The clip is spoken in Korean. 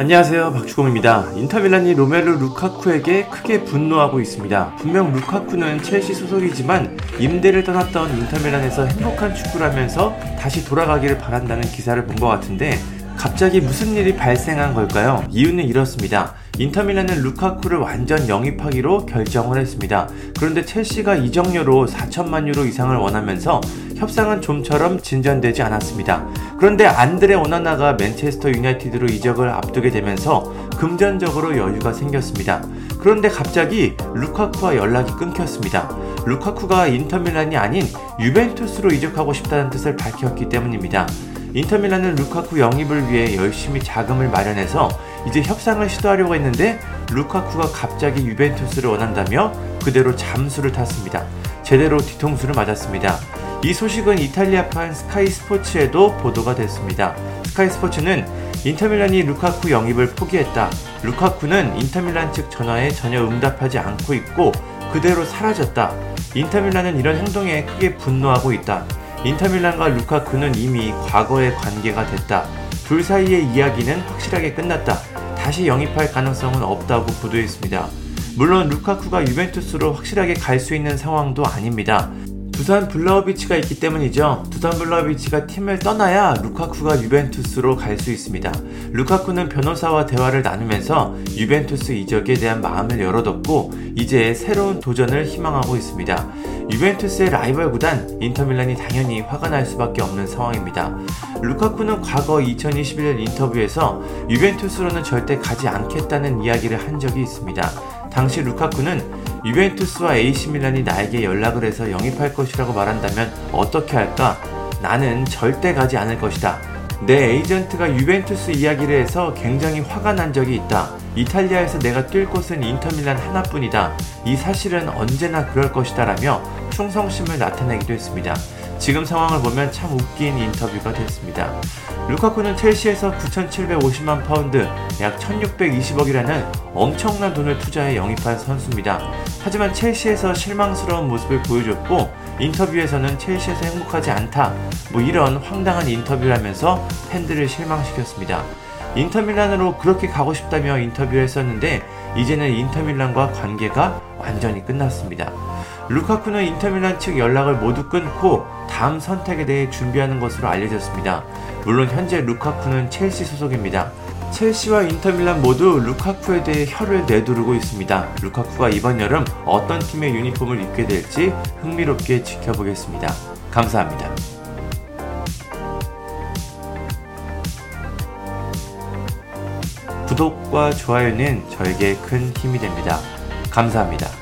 안녕하세요 박주공입니다. 인터밀란이 로멜루 루카쿠에게 크게 분노하고 있습니다. 분명 루카쿠는 첼시 소속이지만 임대를 떠났던 인터밀란에서 행복한 축구를 하면서 다시 돌아가기를 바란다는 기사를 본 것 같은데 갑자기 무슨 일이 발생한 걸까요? 이유는 이렇습니다. 인터밀란은 루카쿠를 완전 영입하기로 결정을 했습니다. 그런데 첼시가 이적료로 4천만 유로 이상을 원하면서 협상은 좀처럼 진전되지 않았습니다. 그런데 안드레 오나나가 맨체스터 유나이티드로 이적을 앞두게 되면서 금전적으로 여유가 생겼습니다. 그런데 갑자기 루카쿠와 연락이 끊겼습니다. 루카쿠가 인터밀란이 아닌 유벤투스로 이적하고 싶다는 뜻을 밝혔기 때문입니다. 인터밀란은 루카쿠 영입을 위해 열심히 자금을 마련해서 이제 협상을 시도하려고 했는데 루카쿠가 갑자기 유벤투스를 원한다며 그대로 잠수를 탔습니다. 제대로 뒤통수를 맞았습니다. 이 소식은 이탈리아판 스카이 스포츠에도 보도가 됐습니다. 스카이 스포츠는 인터밀란이 루카쿠 영입을 포기했다. 루카쿠는 인터밀란 측 전화에 전혀 응답하지 않고 있고 그대로 사라졌다. 인터밀란은 이런 행동에 크게 분노하고 있다. 인터밀란과 루카쿠는 이미 과거의 관계가 됐다. 둘 사이의 이야기는 확실하게 끝났다. 다시 영입할 가능성은 없다고 보도했습니다. 물론 루카쿠가 유벤투스로 확실하게 갈 수 있는 상황도 아닙니다. 두산 블라우비치가 있기 때문이죠. 두산 블라우비치가 팀을 떠나야 루카쿠가 유벤투스로 갈 수 있습니다. 루카쿠는 변호사와 대화를 나누면서 유벤투스 이적에 대한 마음을 열어뒀고 이제 새로운 도전을 희망하고 있습니다. 유벤투스의 라이벌 구단 인터밀란이 당연히 화가 날 수밖에 없는 상황입니다. 루카쿠는 과거 2021년 인터뷰에서 유벤투스로는 절대 가지 않겠다는 이야기를 한 적이 있습니다. 당시 루카쿠는 유벤투스와 AC밀란이 나에게 연락을 해서 영입할 것이라고 말한다면 어떻게 할까? 나는 절대 가지 않을 것이다. 내 에이전트가 유벤투스 이야기를 해서 굉장히 화가 난 적이 있다. 이탈리아에서 내가 뛸 곳은 인터밀란 하나뿐이다. 이 사실은 언제나 그럴 것이다 라며 충성심을 나타내기도 했습니다. 지금 상황을 보면 참 웃긴 인터뷰가 됐습니다. 루카쿠는 첼시에서 9,750만 파운드, 약 1,620억이라는 엄청난 돈을 투자해 영입한 선수입니다. 하지만 첼시에서 실망스러운 모습을 보여줬고 인터뷰에서는 첼시에서 행복하지 않다. 뭐 이런 황당한 인터뷰를 하면서 팬들을 실망시켰습니다. 인터밀란으로 그렇게 가고 싶다며 인터뷰를 했었는데 이제는 인터밀란과 관계가 완전히 끝났습니다. 루카쿠는 인터밀란 측 연락을 모두 끊고 다음 선택에 대해 준비하는 것으로 알려졌습니다. 물론 현재 루카쿠는 첼시 소속입니다. 첼시와 인터밀란 모두 루카쿠에 대해 혀를 내두르고 있습니다. 루카쿠가 이번 여름 어떤 팀의 유니폼을 입게 될지 흥미롭게 지켜보겠습니다. 감사합니다. 구독과 좋아요는 저에게 큰 힘이 됩니다. 감사합니다.